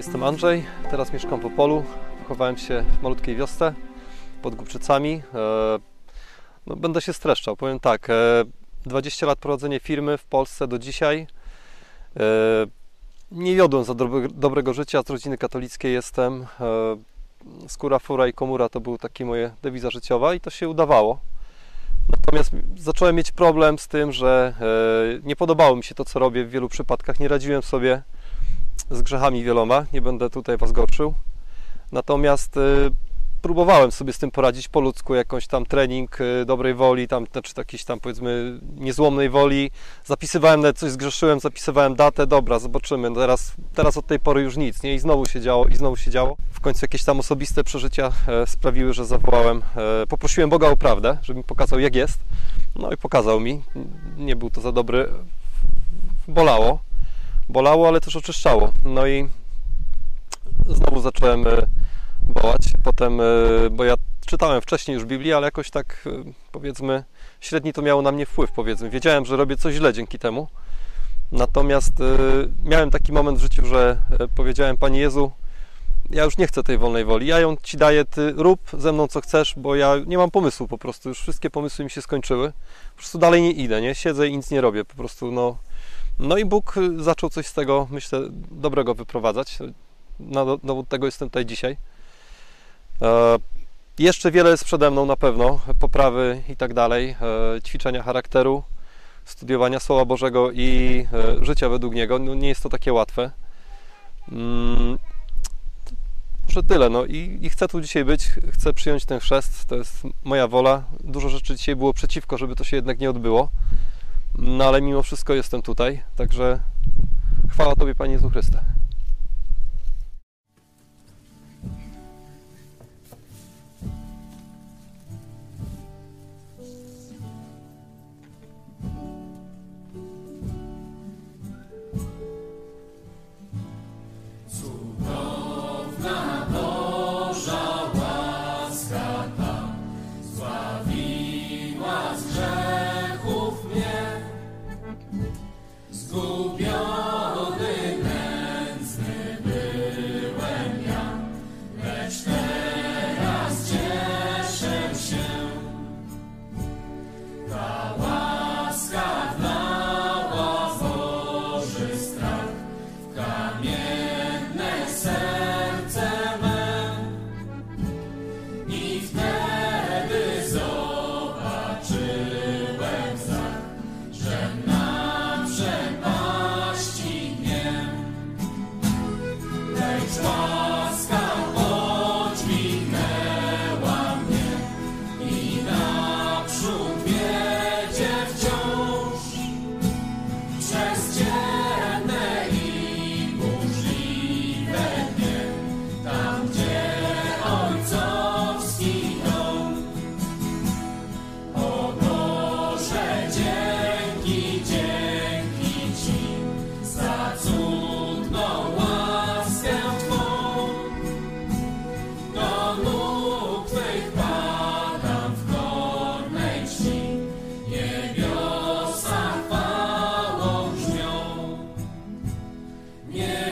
Jestem Andrzej, teraz mieszkam w Opolu. Wychowałem się w malutkiej wiosce pod Głubczycami. E, No, będę się streszczał. Powiem tak, e, 20 lat prowadzenia firmy w Polsce do dzisiaj. E, Nie wiodłem za dobre- dobrego życia, z rodziny katolickiej jestem. E, Skóra, fura i komura to był taki moje dewiza życiowa i to się udawało. Natomiast zacząłem mieć problem z tym, że e, nie podobało mi się to, co robię w wielu przypadkach. Nie radziłem sobie z grzechami wieloma, nie będę tutaj Was gorszył. Natomiast y, próbowałem sobie z tym poradzić po ludzku, jakąś tam trening y, dobrej woli, tam, znaczy jakiejś tam powiedzmy niezłomnej woli. Zapisywałem, nawet coś zgrzeszyłem, zapisywałem datę, dobra, zobaczymy, teraz, teraz od tej pory już nic, nie? I znowu się działo, i znowu się działo. W końcu jakieś tam osobiste przeżycia e, sprawiły, że zawołałem, e, poprosiłem Boga o prawdę, żeby mi pokazał jak jest. No i pokazał mi, nie był to za dobry, bolało bolało, ale też oczyszczało. No i znowu zacząłem e, wołać. Potem, e, bo ja czytałem wcześniej już Biblię, ale jakoś tak e, powiedzmy średni to miało na mnie wpływ, powiedzmy. Wiedziałem, że robię coś źle dzięki temu. Natomiast miałem taki moment w życiu, że powiedziałem Panie Jezu, ja już nie chcę tej wolnej woli. Ja ją Ci daję, Ty rób ze mną co chcesz, bo ja nie mam pomysłu po prostu. Już wszystkie pomysły mi się skończyły. Po prostu dalej nie idę, nie? Siedzę i nic nie robię. Po prostu, no, no i Bóg y, zaczął coś z tego, myślę, dobrego wyprowadzać. Na do- dowód tego jestem tutaj dzisiaj. E, jeszcze wiele jest przede mną na pewno, poprawy i tak dalej, e, ćwiczenia charakteru, studiowania Słowa Bożego i e, życia według Niego. No, nie jest to takie łatwe. Mm, może tyle. No i, i chcę tu dzisiaj być, chcę przyjąć ten chrzest, to jest moja wola. Dużo rzeczy dzisiaj było przeciwko, żeby to się jednak nie odbyło. No ale mimo wszystko jestem tutaj, także chwała Tobie Panie Jezu Chryste.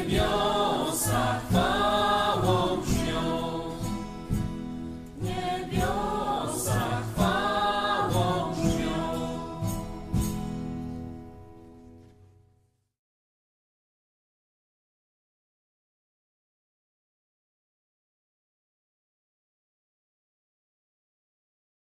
Señor.